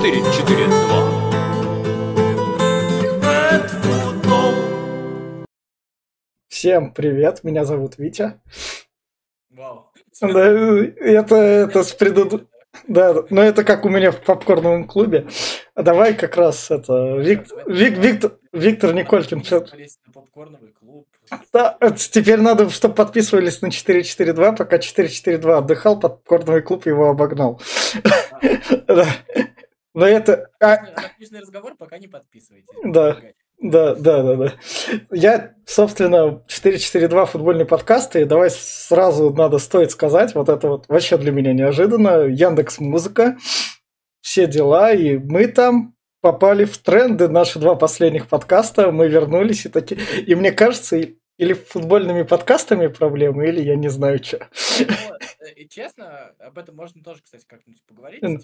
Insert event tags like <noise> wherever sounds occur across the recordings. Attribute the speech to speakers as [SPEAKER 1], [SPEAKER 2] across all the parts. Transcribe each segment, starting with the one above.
[SPEAKER 1] 4, 4, 2.
[SPEAKER 2] Всем привет, меня зовут Витя.
[SPEAKER 3] Вау.
[SPEAKER 2] Да, это, это с преду... Да, но это как у меня в попкорновом клубе. А давай как раз это... Вик... Вик... Виктор... Виктор Николькин. Да, это теперь надо, чтобы подписывались на 442, пока 442 отдыхал, попкорновый клуб его обогнал. Да. <laughs> Но это... а,
[SPEAKER 3] книжный разговор пока не подписывайтесь.
[SPEAKER 2] Да. Да, да, да, да. Я, собственно, 442 футбольный подкаст, и давай сразу надо стоит сказать, вот это вот вообще для меня неожиданно, Яндекс Музыка, все дела, и мы там попали в тренды, наши два последних подкаста, мы вернулись и такие, и мне кажется, или футбольными подкастами проблемы, или я не знаю, что.
[SPEAKER 3] Но, э, честно, об этом можно тоже, кстати, как-нибудь поговорить,
[SPEAKER 2] М.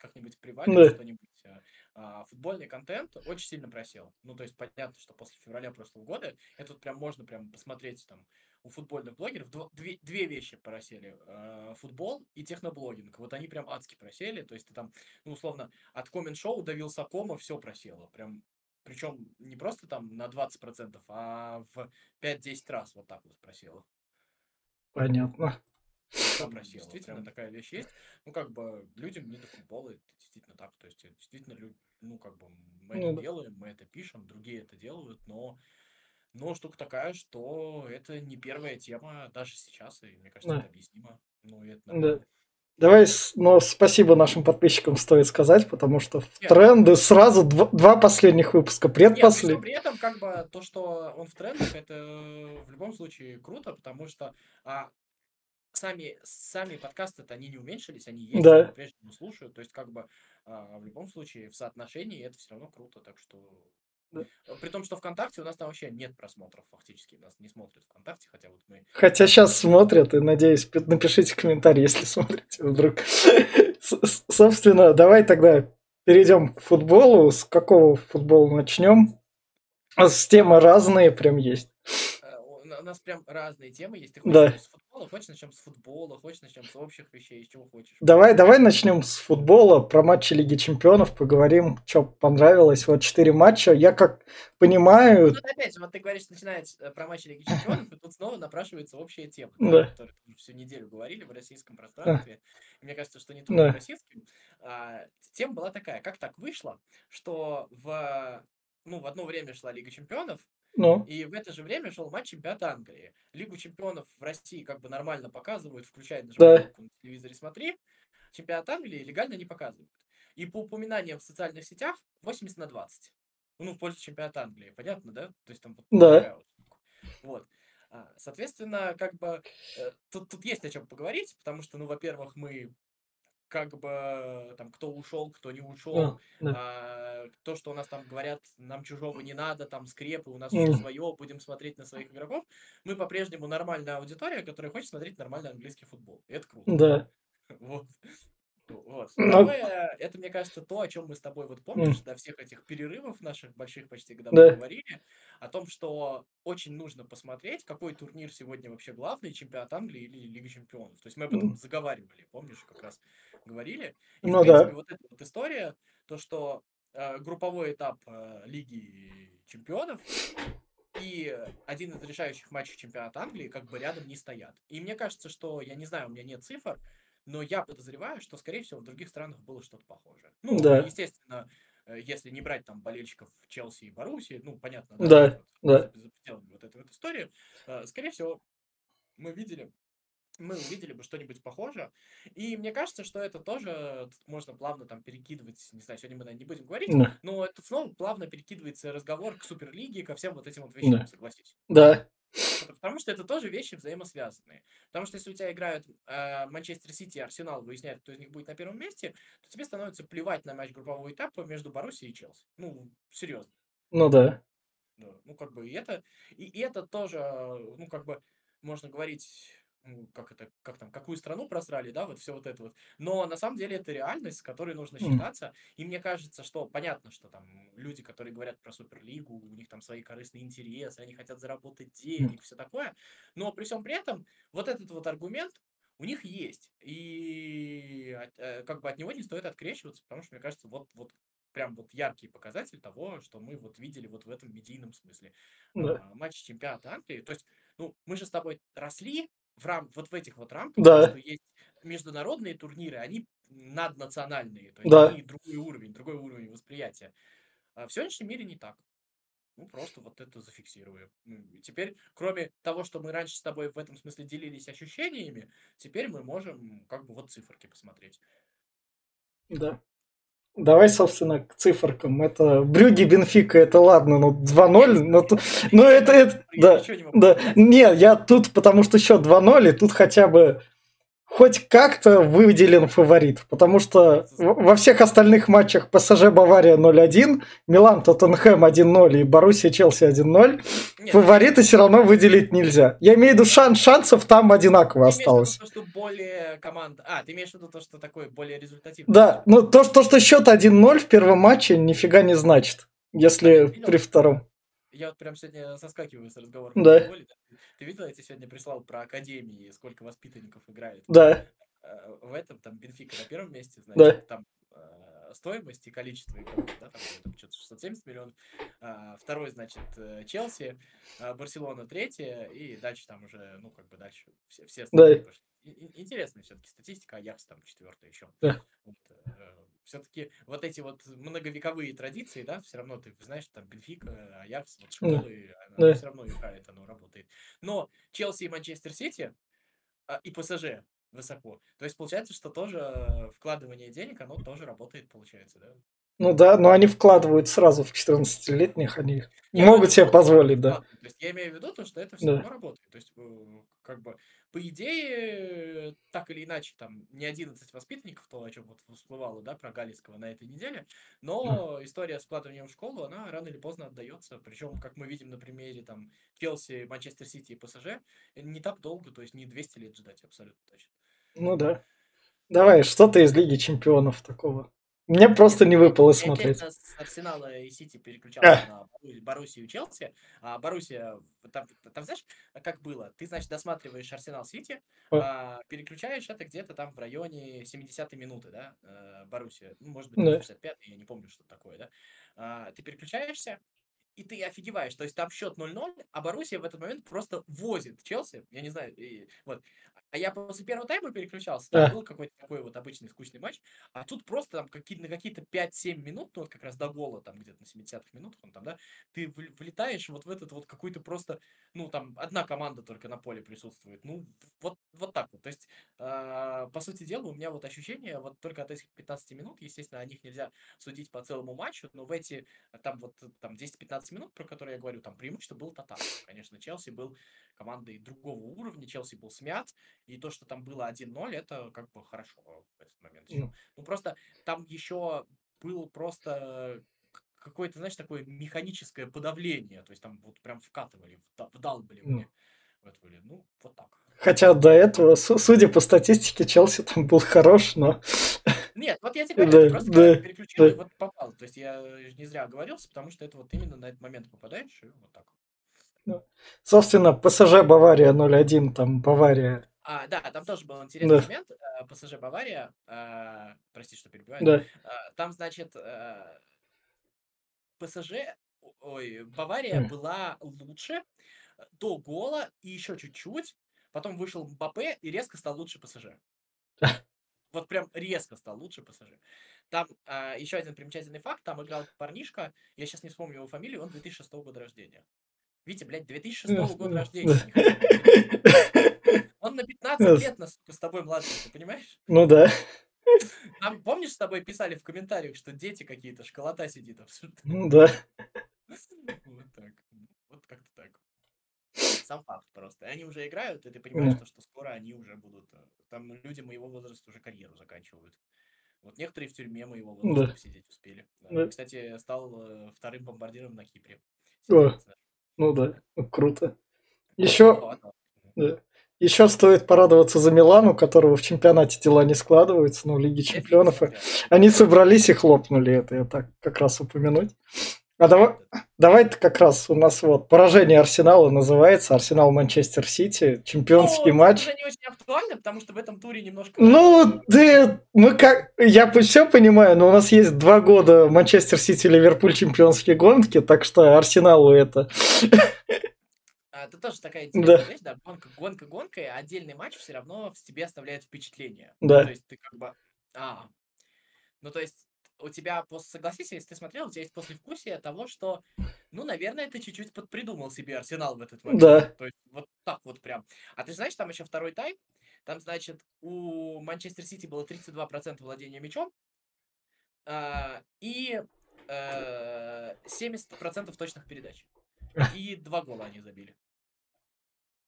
[SPEAKER 3] как-нибудь привалить
[SPEAKER 2] Да.
[SPEAKER 3] что-нибудь. э, а, Футбольный контент очень сильно просел. Ну, то есть понятно, что после февраля прошлого года это вот прям можно прям посмотреть там у футбольных блогеров две, две вещи просели. э, Футбол и техноблогинг. Вот они прям адски просели. То есть ты там, ну, условно, от коммент-шоу до Вилсакома все просело. Прям причем не просто там на 20%, а в 5-10 раз вот так вот просело.
[SPEAKER 2] Понятно.
[SPEAKER 3] Всё просело. Действительно, такая вещь есть. Ну, как бы, людям не до футбола, это действительно так. То есть, э, действительно, ну, как бы, мы
[SPEAKER 2] Ну
[SPEAKER 3] это
[SPEAKER 2] да.
[SPEAKER 3] делаем, мы это пишем, другие это делают, но, но штука такая, что это не первая тема даже сейчас, и мне кажется,
[SPEAKER 2] Да.
[SPEAKER 3] это объяснимо. Ну, это
[SPEAKER 2] Да.
[SPEAKER 3] нормально.
[SPEAKER 2] Давай, с- но спасибо нашим подписчикам стоит сказать, потому что в
[SPEAKER 3] Нет.
[SPEAKER 2] тренды сразу два, два последних выпуска,
[SPEAKER 3] Нет, при
[SPEAKER 2] предпоследний.
[SPEAKER 3] этом, как бы, то, что он в трендах, это в любом случае круто, потому что а, сами, сами подкасты-то, они не уменьшились, они есть,
[SPEAKER 2] Да.
[SPEAKER 3] по-прежнему слушаю, то есть, как бы, а, в любом случае, в соотношении это все равно круто, так что...
[SPEAKER 2] Да.
[SPEAKER 3] А, При том, что ВКонтакте у нас там вообще нет просмотров фактически, нас не смотрят ВКонтакте, хотя вот мы...
[SPEAKER 2] Хотя сейчас смотрят, и надеюсь, пи- напишите комментарий, если <laughs> смотрите вдруг. Собственно, давай тогда перейдем к футболу. С какого футбола начнем? А С темы разные прям есть.
[SPEAKER 3] Э, У на- у нас прям разные темы есть. Ты
[SPEAKER 2] Да.
[SPEAKER 3] хочешь с футбола, хочешь начнем с футбола, хочешь начнем с общих вещей, с чего хочешь.
[SPEAKER 2] Давай, давай начнем с футбола, про матчи Лиги Чемпионов, поговорим, что понравилось. Вот четыре матча. Я как понимаю,
[SPEAKER 3] Ну, опять же, вот ты говоришь, начинать э, про матчи Лиги Чемпионов, и тут снова напрашивается общая тема,
[SPEAKER 2] Да.
[SPEAKER 3] о которой мы всю неделю говорили в российском пространстве. И мне кажется, что не только
[SPEAKER 2] Да.
[SPEAKER 3] в российском. А, Тема была такая, как так вышло, что в, ну, в одно время шла Лига Чемпионов,
[SPEAKER 2] ну,
[SPEAKER 3] и в это же время шел матч чемпионата Англии. Лигу чемпионов в России как бы нормально показывают, включая даже
[SPEAKER 2] Да.
[SPEAKER 3] на телевизоре «Смотри». Чемпионат Англии легально не показывают. И по упоминаниям в социальных сетях 80 на 20. Ну, в пользу чемпионата Англии, понятно, да? То есть там вот
[SPEAKER 2] Да.
[SPEAKER 3] вот. Вот. А, Соответственно, как бы э, тут, тут есть о чем поговорить, потому что, ну, во-первых, мы как бы там кто ушел, кто не ушел,
[SPEAKER 2] ну, да.
[SPEAKER 3] а, то, что у нас там говорят, нам чужого не надо, там скрепы, у нас все свое, будем смотреть на своих игроков. Мы по-прежнему нормальная аудитория, которая хочет смотреть нормальный английский футбол. И это круто.
[SPEAKER 2] да. <laughs>
[SPEAKER 3] Вот. Вот.
[SPEAKER 2] Но-
[SPEAKER 3] Второе, это, мне кажется, то, о чем мы с тобой, вот помнишь, до всех этих перерывов наших больших почти, когда
[SPEAKER 2] Да.
[SPEAKER 3] мы говорили, о том, что очень нужно посмотреть, какой турнир сегодня вообще главный, чемпионат Англии или Лига Чемпионов. То есть мы об этом заговаривали, помнишь, как раз говорили. И,
[SPEAKER 2] Ну
[SPEAKER 3] в
[SPEAKER 2] да.
[SPEAKER 3] принципе, вот эта вот история, то, что э, групповой этап э, Лиги Чемпионов и один из решающих матчей чемпионата Англии как бы рядом не стоят. И мне кажется, что, я не знаю, у меня нет цифр, но я подозреваю, что, скорее всего, в других странах было что-то похожее. Ну,
[SPEAKER 2] Да.
[SPEAKER 3] естественно, э, если не брать там болельщиков Челси и Боруссии, ну, понятно,
[SPEAKER 2] Да,
[SPEAKER 3] вот,
[SPEAKER 2] да.
[SPEAKER 3] за пределами вот этой вот истории, э, скорее всего, мы видели мы увидели бы что-нибудь похожее. И мне кажется, что это тоже тут можно плавно там перекидывать, не знаю, сегодня мы, наверное, не будем говорить,
[SPEAKER 2] Да.
[SPEAKER 3] но это снова плавно перекидывается разговор к Суперлиге, ко всем вот этим вот вещам,
[SPEAKER 2] Да.
[SPEAKER 3] согласись.
[SPEAKER 2] Да.
[SPEAKER 3] Пот- Потому что это тоже вещи взаимосвязанные. Потому что если у тебя играют э, Манчестер Сити и Арсенал, выясняют, кто из них будет на первом месте, то тебе становится плевать на матч группового этапа между Боруссией и Челси. Ну, серьезно.
[SPEAKER 2] Ну да.
[SPEAKER 3] Ну, как бы, и это, и, это тоже, э, ну, как бы, можно говорить, как это, как там, какую страну просрали, да, вот все вот это вот. Но на самом деле это реальность, с которой нужно считаться. И мне кажется, что понятно, что там люди, которые говорят про Суперлигу, у них там свои корыстные интересы, они хотят заработать денег, все такое. Но при всем при этом вот этот вот аргумент, у них есть. И э, как бы от него не стоит открещиваться, потому что, мне кажется, вот, вот прям вот яркий показатель того, что мы вот видели вот в этом медийном смысле. Да. А, матч чемпионата Англии. То есть, ну, мы же с тобой росли в рам вот в этих вот рамках,
[SPEAKER 2] да.
[SPEAKER 3] что есть международные турниры, они наднациональные, то
[SPEAKER 2] есть да.
[SPEAKER 3] они другой уровень, другой уровень восприятия. А в сегодняшнем мире не так. Ну, просто вот это зафиксируем. Теперь, кроме того, что мы раньше с тобой в этом смысле делились ощущениями, теперь мы можем как бы вот циферки посмотреть.
[SPEAKER 2] Да. Давай, собственно, к циферкам. Это Брюги Бенфика, это ладно, ну 2-0, но, но это, это да, да. Не, я тут, потому что счет 2-0, и тут хотя бы хоть как-то выделен фаворит, потому что во всех остальных матчах ПСЖ Бавария 0-1, Милан Тоттенхэм 1-0 и Боруссия Челси 1-0, фавориты все равно выделить нельзя. Я имею в виду шанс, шансов там одинаково ты осталось.
[SPEAKER 3] То, что более команда... А, ты имеешь в виду то, что такое более результативное?
[SPEAKER 2] Да, ну то, то что счет 1-0 в первом матче нифига не значит, если при втором.
[SPEAKER 3] Я вот прям сегодня соскакиваю с разговора.
[SPEAKER 2] Да.
[SPEAKER 3] Ты видел, я тебе сегодня прислал про академии, сколько воспитанников играет?
[SPEAKER 2] Да.
[SPEAKER 3] Э, в этом там Бенфика на первом месте, значит,
[SPEAKER 2] да.
[SPEAKER 3] там э, стоимость и количество игроков, да, там, там что-то 670 миллионов. А, второй, значит, э, Челси, а, Барселона третья, и дальше там уже, ну, как бы дальше все, все остальные
[SPEAKER 2] да.
[SPEAKER 3] пошли. Интересная все-таки статистика, Аякс там четвертая еще.
[SPEAKER 2] Да.
[SPEAKER 3] Вот, все-таки вот эти вот многовековые традиции, да, все равно ты знаешь, там Бенфика, Аякс, вот школы, да. все равно играет, оно работает. Но Челси и Манчестер Сити а, и ПСЖ высоко. То есть получается, что тоже вкладывание денег, оно тоже работает, получается, да?
[SPEAKER 2] Ну да, но они вкладывают сразу в 14-летних, они я могут себе позволить, да.
[SPEAKER 3] То есть я имею в виду то, что это все да. равно работает. То есть, э, как бы, по идее, так или иначе, там не 11 воспитанников, то, о чем вот всплывало, да, про Галицкого на этой неделе, но да. история с вкладыванием в школу, она рано или поздно отдается. Причем, как мы видим на примере там Челси, Манчестер Сити и ПСЖ, не так долго, то есть не 200 лет ждать абсолютно точно.
[SPEAKER 2] Ну да. Давай, что-то из Лиги Чемпионов такого. Мне просто не выпало смотреть. Я
[SPEAKER 3] с Арсенала и Сити переключался а. на Боруссию и Челси. А Боруссия, там, там, знаешь, как было? Ты, значит, досматриваешь Арсенал Сити, а, переключаешь это где-то там в районе 70-й минуты, да, э, Боруссия. Ну, может быть, 65-й, я не помню, что такое, да. А, ты переключаешься, и ты офигеваешь. То есть там счет 0-0, а Боруссия в этот момент просто возит Челси. Я не знаю, и, вот. А я после первого тайма переключался, там да. был какой-то такой вот обычный скучный матч, а тут просто там какие на какие-то 5-7 минут, ну вот как раз до гола, там где-то на 70-х минутах, он там, да, ты влетаешь вот в этот вот какой-то просто, ну там одна команда только на поле присутствует. Ну вот, вот так вот. То есть, э, по сути дела, у меня вот ощущение, вот только от этих 15 минут, естественно, о них нельзя судить по целому матчу, но в эти, там вот там 10-15 минут, про которые я говорю, там преимущество было тотально. Конечно, Челси был командой другого уровня, Челси был смят, и то, что там было 1-0, это как бы хорошо в этот момент. Mm. Ну, просто там еще было просто какое-то, знаешь, такое механическое подавление. То есть там вот прям вкатывали, вдалбливали. Mm. Ну, вот так.
[SPEAKER 2] Хотя до этого, судя по статистике, Челси там был хорош, но...
[SPEAKER 3] Нет, вот я тебе говорю, да, просто да, переключил, да. и вот попал. То есть я не зря оговорился, потому что это вот именно на этот момент попадаешь, и вот так.
[SPEAKER 2] Ну, собственно, ПСЖ Бавария 0-1, там Бавария
[SPEAKER 3] а, да, там тоже был интересный да. момент. Э, ПСЖ Бавария, э, прости, что перебиваю.
[SPEAKER 2] Да.
[SPEAKER 3] Э, там, значит, э, ПСЖ, ой, Бавария mm. была лучше до гола и еще чуть-чуть. Потом вышел Мбаппе и резко стал лучше ПСЖ. <laughs> Вот прям резко стал лучше ПСЖ. Там э, еще один примечательный факт. Там играл парнишка, я сейчас не вспомню его фамилию, он 2006 года рождения. Видите, блядь, 2006 года рождения. <laughs> Он на 15 лет нас с тобой младше, ты понимаешь?
[SPEAKER 2] Ну да.
[SPEAKER 3] Нам, помнишь, с тобой писали в комментариях, что дети какие-то, школота сидит <laughs> абсолютно.
[SPEAKER 2] Ну да.
[SPEAKER 3] Вот так. Вот как-то так. Сам факт просто. И они уже играют, и ты понимаешь, что, что скоро они уже будут... Э, там люди моего возраста уже карьеру заканчивают. Вот некоторые в тюрьме моего возраста да. посидеть успели. Да. Кстати, стал э, вторым бомбардиром на Кипре.
[SPEAKER 2] О, ну да, круто. Еще... Да. Еще стоит порадоваться за Милану, у которого в чемпионате дела не складываются, но в Лиге Чемпионов они собрались и хлопнули это, я так как раз упомянуть. А давай, давай как раз у нас вот поражение Арсенала называется, Арсенал Манчестер Сити, чемпионский
[SPEAKER 3] ну,
[SPEAKER 2] матч.
[SPEAKER 3] Это не очень актуально, потому что в этом туре немножко...
[SPEAKER 2] Ну, да, мы как... Я все понимаю, но у нас есть два года Манчестер Сити, Ливерпуль чемпионские гонки, так что Арсеналу это...
[SPEAKER 3] А, это тоже такая интересная да. вещь, да, гонка, гонка гонкой, а отдельный матч все равно в тебе оставляет впечатление.
[SPEAKER 2] Да.
[SPEAKER 3] То есть ты как бы... А, ну, то есть у тебя, согласись, если ты смотрел, у тебя есть послевкусие того, что, ну, наверное, ты чуть-чуть подпридумал себе Арсенал в этот момент.
[SPEAKER 2] Да.
[SPEAKER 3] То есть вот так вот прям. А ты знаешь, там еще второй тайм, там, значит, у Манчестер Сити было 32% владения мячом э, и э, 70% точных передач. И два гола они забили.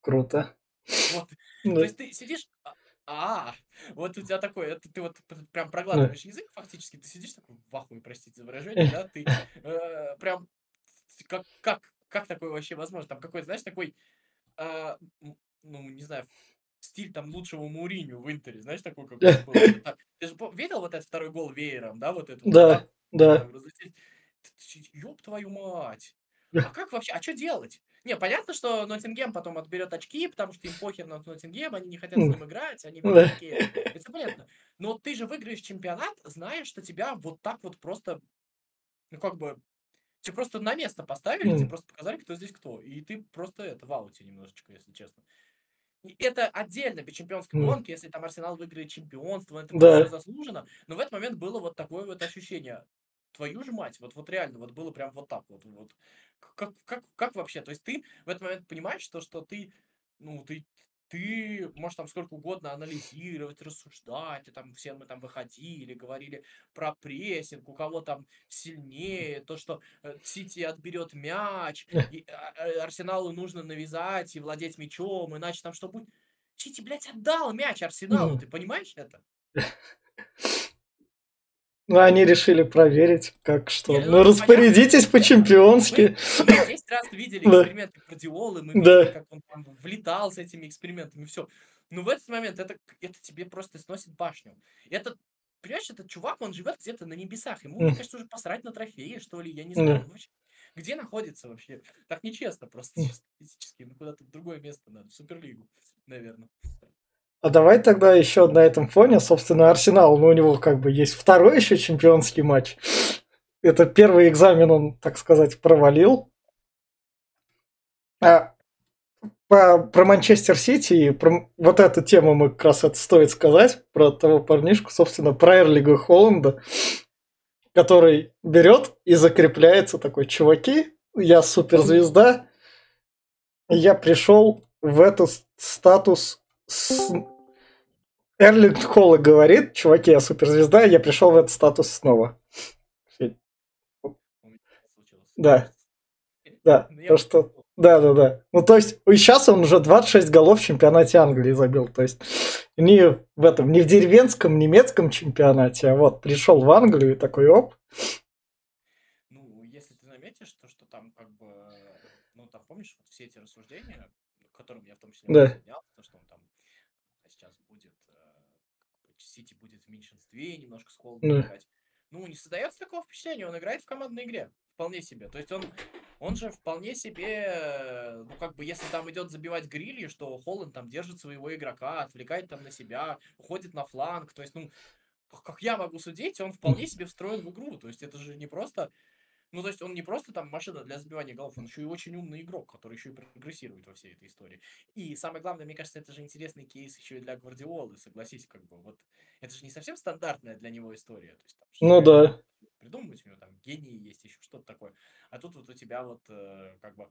[SPEAKER 2] Круто.
[SPEAKER 3] Вот. Да. То есть ты сидишь, а, вот у тебя такой, это ты вот прям проглатываешь язык фактически, ты сидишь такой в ахуе, простите за выражение, да, ты э, прям как, как, как такое вообще возможно? Там какой-то, знаешь, такой, э, ну, не знаю, стиль там лучшего Муриню в Интере, знаешь, такой как был. Ты же видел вот этот второй гол веером, да, вот это?
[SPEAKER 2] Да, да.
[SPEAKER 3] Ёб твою мать! А как вообще, а что делать? Не, понятно, что Ноттингем потом отберет очки, потому что им похер на Ноттингем, они не хотят с ним играть, они такие. Это понятно. Но ты же выиграешь чемпионат, зная, что тебя вот так вот просто, ну как бы, тебе просто на место поставили, тебе просто показали, кто здесь кто. И ты просто это в ауте немножечко, если честно. И это отдельно при чемпионской гонке, если там Арсенал выиграет чемпионство, это да. заслуженно. Но в этот момент было вот такое вот ощущение твою же мать, вот, вот реально, вот было прям вот так вот, вот. Как, как, как вообще? То есть ты в этот момент понимаешь, что, что ты, ну, ты, ты можешь там сколько угодно анализировать, рассуждать, и там все мы там выходили, говорили про прессинг, у кого там сильнее, то, что э, Сити отберет мяч, <laughs> и а, а, Арсеналу нужно навязать и владеть мячом, иначе там что будет? Сити, блядь, отдал мяч Арсеналу, ты понимаешь это? <laughs>
[SPEAKER 2] Ну, они решили проверить, как что. Не, ну, ну распорядитесь по-чемпионски.
[SPEAKER 3] Мы, мы 10 раз видели <laughs> эксперименты Гвардиолы, мы видели, как он там влетал с этими экспериментами, все. Но в этот момент это, это тебе просто сносит башню. Это, понимаешь, этот чувак, он живет где-то на небесах. Ему, мне кажется, уже посрать на трофеи, что ли, я не знаю. Вообще, где находится вообще? Так нечестно просто, физически. Ну, куда-то другое место надо, в Суперлигу, наверное.
[SPEAKER 2] А давай тогда еще на этом фоне, собственно, Арсенал, ну, у него как бы есть второй еще чемпионский матч. Это первый экзамен он, так сказать, провалил. А по, про Манчестер Сити и про вот эту тему мы как раз это стоит сказать, про того парнишку, собственно, про Эрлига Холланда, который берет и закрепляется такой, чуваки, я суперзвезда, я пришел в этот статус с Эрлинг Холла говорит, чуваки, я суперзвезда, я пришел в этот статус снова. Да. Да, ну, то что... Да, да, да. Ну, то есть, сейчас он уже 26 голов в чемпионате Англии забил. То есть, не в этом, не в деревенском немецком чемпионате, а вот пришел в Англию и такой оп.
[SPEAKER 3] Ну, если ты заметишь, то, что там как бы, ну, там, помнишь, вот все эти рассуждения, которым я в том числе
[SPEAKER 2] да.
[SPEAKER 3] то, что он там Сити меньшинстве, немножко с холодом играть. Ну, не создается такого впечатления, он играет в командной игре. Вполне себе. То есть он, он же вполне себе, ну, как бы, если там идет забивать грилли, что Холланд там держит своего игрока, отвлекает там на себя, уходит на фланг. То есть, ну, как я могу судить, он вполне себе встроен в игру. То есть это же не просто ну, то есть он не просто там машина для забивания голов, он еще и очень умный игрок, который еще и прогрессирует во всей этой истории. И самое главное, мне кажется, это же интересный кейс еще и для Гвардиолы, согласись, как бы вот это же не совсем стандартная для него история. То есть, там,
[SPEAKER 2] ну да.
[SPEAKER 3] Придумывать у него там гении есть, еще что-то такое. А тут вот у тебя вот э, как бы...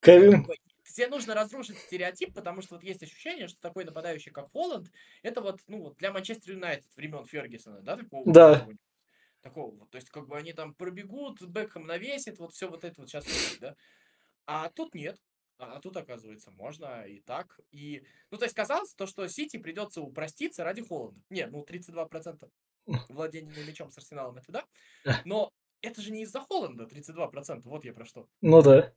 [SPEAKER 2] Кевин.
[SPEAKER 3] Тебе нужно разрушить стереотип, потому что вот есть ощущение, что такой нападающий, как Холланд, это вот, ну, вот для Манчестер Юнайтед времен Фергюсона, да, такого?
[SPEAKER 2] Да.
[SPEAKER 3] Такого вот. То есть, как бы они там пробегут, Бекхэм навесит, вот все вот это вот сейчас, да. А тут нет. А тут, оказывается, можно и так. И, ну, то есть, казалось, то, что Сити придется упроститься ради Холланда. Не, ну, 32% <laughs> владения мячом с Арсеналом, это да. <laughs> Но это же не из-за Холланда 32%, вот я про что.
[SPEAKER 2] Ну да.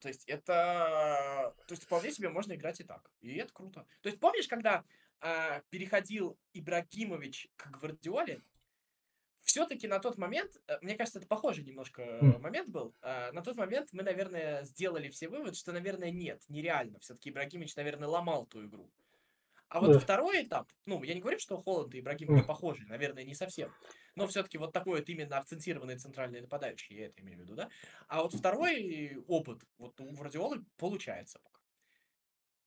[SPEAKER 3] То есть это... То есть вполне себе можно играть и так. И это круто. То есть помнишь, когда э, переходил Ибрагимович к Гвардиоле, все-таки на тот момент, э, мне кажется, это похожий немножко
[SPEAKER 2] М.
[SPEAKER 3] момент был. А, На тот момент мы, наверное, сделали все вывод, что, наверное, нет, нереально. Все-таки Ибрагимович, наверное, ломал ту игру. А вот
[SPEAKER 2] Да.
[SPEAKER 3] второй этап, ну, я не говорю, что Холланд и Ибрагимович
[SPEAKER 2] М.
[SPEAKER 3] похожи, наверное, не совсем. Но все-таки вот такой вот именно акцентированный центральный нападающий, я это имею в виду, да? А вот второй опыт вот у Гвардиолы получается пока.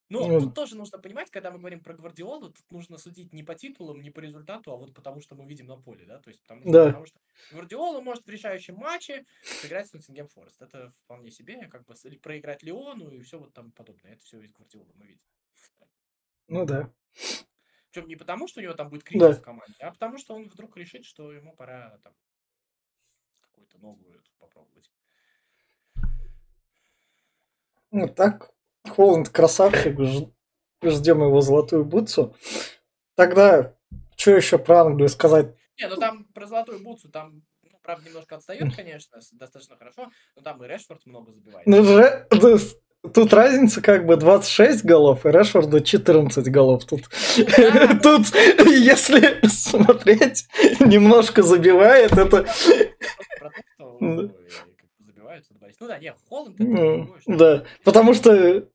[SPEAKER 3] Но
[SPEAKER 2] Ну,
[SPEAKER 3] тут тоже нужно понимать, когда мы говорим про Гвардиолу, тут нужно судить не по титулам, не по результату, а вот потому что мы видим на поле, да, то есть потому
[SPEAKER 2] Да.
[SPEAKER 3] потому что Гвардиола может в решающем матче сыграть с Ноттингем Форест. Это вполне себе, как бы, проиграть Леону и все вот там подобное. Это все из Гвардиолы мы видим.
[SPEAKER 2] ну да.
[SPEAKER 3] Причем не потому, что у него там будет
[SPEAKER 2] Да.
[SPEAKER 3] кризис в команде, а потому что он вдруг решит, что ему пора там какую-то новую попробовать.
[SPEAKER 2] Ну так, Холланд красавчик, ждем его золотую бутсу. Тогда, что еще про Англию сказать?
[SPEAKER 3] Не, ну там про золотую бутсу, там, ну, правда, немножко отстает, конечно, достаточно хорошо, но там и Решфорд много забивает.
[SPEAKER 2] Ну, же- Тут разница как бы 26 голов, и Решфорда 14 голов. Тут,
[SPEAKER 3] Да. <laughs>
[SPEAKER 2] тут если смотреть, немножко забивает, это...
[SPEAKER 3] Футболисты. <laughs> Ну да, не, Холланд это
[SPEAKER 2] Ну,
[SPEAKER 3] другое, что-
[SPEAKER 2] Да, потому что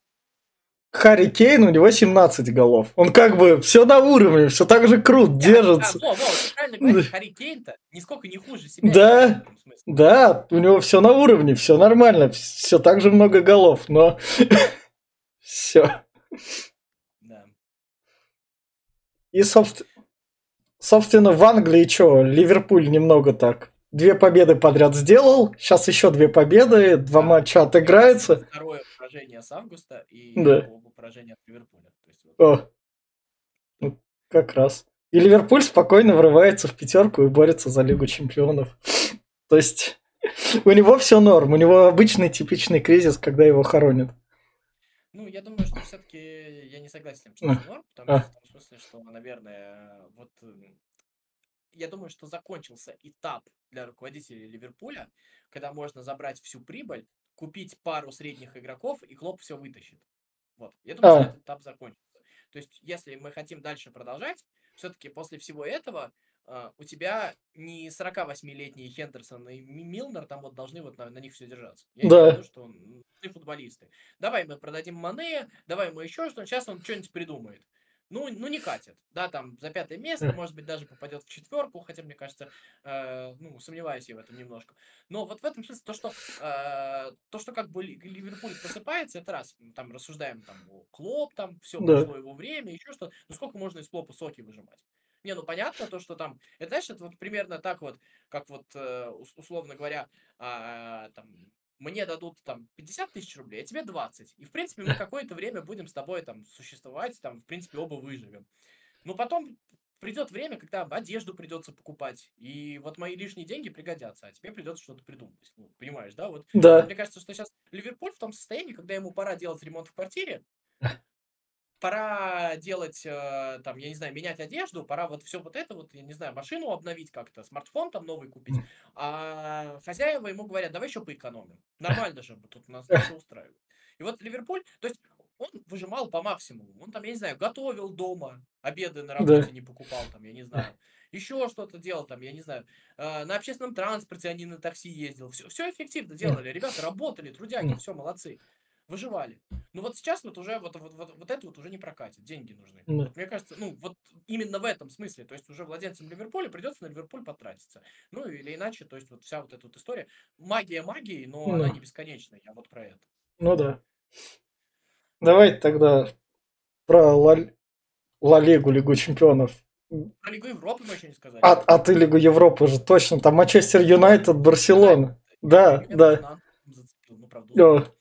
[SPEAKER 2] Харри Кейн, у него 17 голов. Он как бы все на уровне, все так же крут, держится.
[SPEAKER 3] Да, во, во, правильно говоришь, Харри Кейн-то нисколько не хуже себя.
[SPEAKER 2] Да. Да, у него все на уровне, все нормально, все так же много голов, но <laughs> все.
[SPEAKER 3] Да.
[SPEAKER 2] И, собственно, собственно, в Англии что, Ливерпуль немного так. Две победы подряд сделал, сейчас еще две победы, два матча отыграется.
[SPEAKER 3] Второе поражение с августа и
[SPEAKER 2] Да.
[SPEAKER 3] Оба поражения от Ливерпуля. То есть вот
[SPEAKER 2] О, ну, как раз. И Ливерпуль спокойно врывается в пятерку и борется за Лигу чемпионов. <laughs> То есть у него все норм, у него обычный типичный кризис, когда его хоронят.
[SPEAKER 3] Ну, я думаю, что все-таки я не согласен с тем, что
[SPEAKER 2] А.
[SPEAKER 3] это норм, потому
[SPEAKER 2] А.
[SPEAKER 3] что в том смысле, что, наверное, вот м, я думаю, что закончился этап для руководителей Ливерпуля, когда можно забрать всю прибыль, купить пару средних игроков, и Клоп все вытащит. Вот. Я думаю,
[SPEAKER 2] А.
[SPEAKER 3] что этот этап закончился. То есть, если мы хотим дальше продолжать, все-таки после всего этого а, у тебя не 48-летние Хендерсон и Ми- Милнер там вот должны вот на, на них все держаться. Я
[SPEAKER 2] Да.
[SPEAKER 3] виду, что м, ты футболисты. Давай мы продадим Мане, давай мы еще что сейчас он что-нибудь придумает. Ну, ну, не катит. Да, там за пятое место, может быть, даже попадет в четверку, хотя, мне кажется, э, ну, сомневаюсь я в этом немножко. Но вот в этом смысле то, что, э, то, что как бы Ли- Ливерпуль просыпается, это раз. Там рассуждаем, там, Клоп, там, все
[SPEAKER 2] Да.
[SPEAKER 3] прошло его время, еще что. Ну, сколько можно из Клопа соки выжимать? Не, ну понятно то, что там, это знаешь, это вот примерно так вот, как вот, э, ус- условно говоря, а, там, мне дадут там 50 тысяч рублей, а тебе 20. И, в принципе, мы <laughs> какое-то время будем с тобой там существовать, там, в принципе, оба выживем. Но потом придет время, когда одежду придется покупать, и вот мои лишние деньги пригодятся, а тебе придется что-то придумать. Ну, понимаешь, да? Вот
[SPEAKER 2] Да,
[SPEAKER 3] мне кажется, что сейчас Ливерпуль в том состоянии, когда ему пора делать ремонт в квартире, <laughs> пора делать, э, там, я не знаю, менять одежду, пора вот все вот это вот, я не знаю, машину обновить как-то, смартфон там новый купить. А хозяева ему говорят, давай еще поэкономим. <laughs> Нормально же, тут нас все устраивает. И вот Ливерпуль, то есть он выжимал по максимуму. Он там, я не знаю, готовил дома, обеды на работе не покупал, там, я не знаю. Еще что-то делал, там, я не знаю. э, на общественном транспорте они на такси ездил. Все, все эффективно делали. Ребята работали, трудяги, все, молодцы. Выживали. Ну вот сейчас вот уже вот, вот, вот, вот это вот уже не прокатит. Деньги нужны.
[SPEAKER 2] Да.
[SPEAKER 3] Вот мне кажется, ну вот именно в этом смысле. То есть уже владельцам Ливерпуля придется на Ливерпуль потратиться. Ну или иначе, то есть вот вся вот эта вот история. Магия магии, но
[SPEAKER 2] Ну.
[SPEAKER 3] она не бесконечная. Я вот про это.
[SPEAKER 2] ну да. Давайте тогда про Ла, Ла Лигу, Лигу чемпионов.
[SPEAKER 3] Про Лигу Европы мы еще не сказали.
[SPEAKER 2] А, а ты Лигу Европы же точно, там Манчестер Юнайтед, Барселона. Да, да.
[SPEAKER 3] зацепил, ну, правда. Да.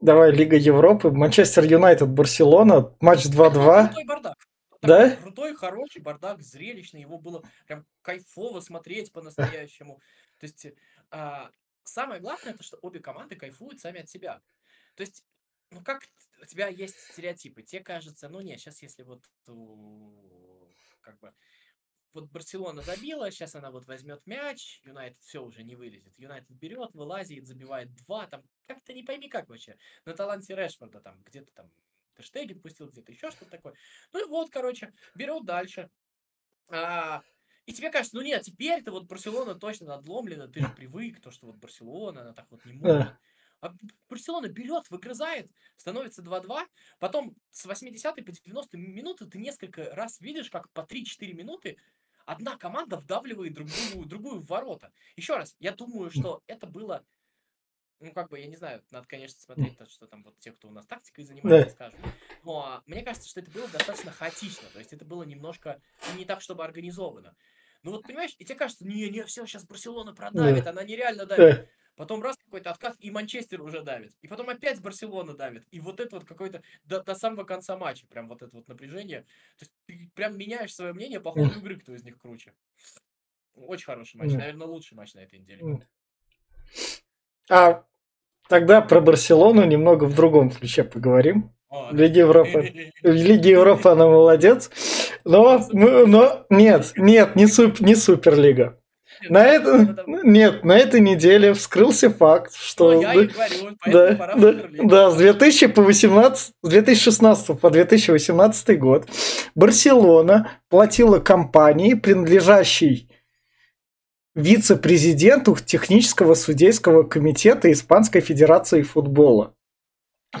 [SPEAKER 2] Давай, Лига Европы, Манчестер Юнайтед, Барселона, матч 2-2.
[SPEAKER 3] Крутой бардак.
[SPEAKER 2] Да?
[SPEAKER 3] Крутой, хороший бардак, зрелищный. Его было прям кайфово смотреть по-настоящему. То есть а, самое главное, это что обе команды кайфуют сами от себя. То есть, ну как у тебя есть стереотипы, те кажется, ну нет, сейчас если вот как бы вот Барселона забила, сейчас она вот возьмет мяч, Юнайтед все уже не вылезет. Юнайтед берет, вылазит, забивает два, там как-то не пойми как вообще. На таланте Решфорда там где-то там Штеген пустил, где-то еще что-то такое. Ну и вот, короче, берет дальше. А, И тебе кажется, ну нет, теперь-то вот Барселона точно надломлена, ты же привык, то, что вот Барселона, она так вот не может. А Барселона берет, выгрызает, становится 2-2. Потом с 80 по 90 минуты ты несколько раз видишь, как по 3-4 минуты одна команда вдавливает другую, другую в ворота. Еще раз, я думаю, что это было ну, как бы, я не знаю, надо, конечно, смотреть, то, что там вот те, кто у нас тактикой занимается, да. скажут. Но мне кажется, что это было достаточно хаотично. То есть это было немножко не так, чтобы организовано. Ну вот, понимаешь, и тебе кажется, не-не, все, сейчас Барселона продавит, да. она нереально давит. Да. Потом раз какой-то откат, и Манчестер уже давит. И потом опять Барселона давит. И вот это вот какой-то до, до самого конца матча, прям вот это вот напряжение. То есть ты прям меняешь свое мнение по ходу игры, кто из них круче. Очень хороший матч, наверное, лучший матч на этой неделе.
[SPEAKER 2] А Тогда про Барселону немного в другом ключе поговорим. В Лиге Европы. <laughs> В Лиге Европы она молодец. Но, но нет, нет, не, суп, не Суперлига. На это, нет, на этой неделе вскрылся факт, что ну, да, говорю, да, да, да, с 2018, с 2016 по 2018 год Барселона платила компании, принадлежащей вице-президенту технического судейского комитета Испанской Федерации футбола.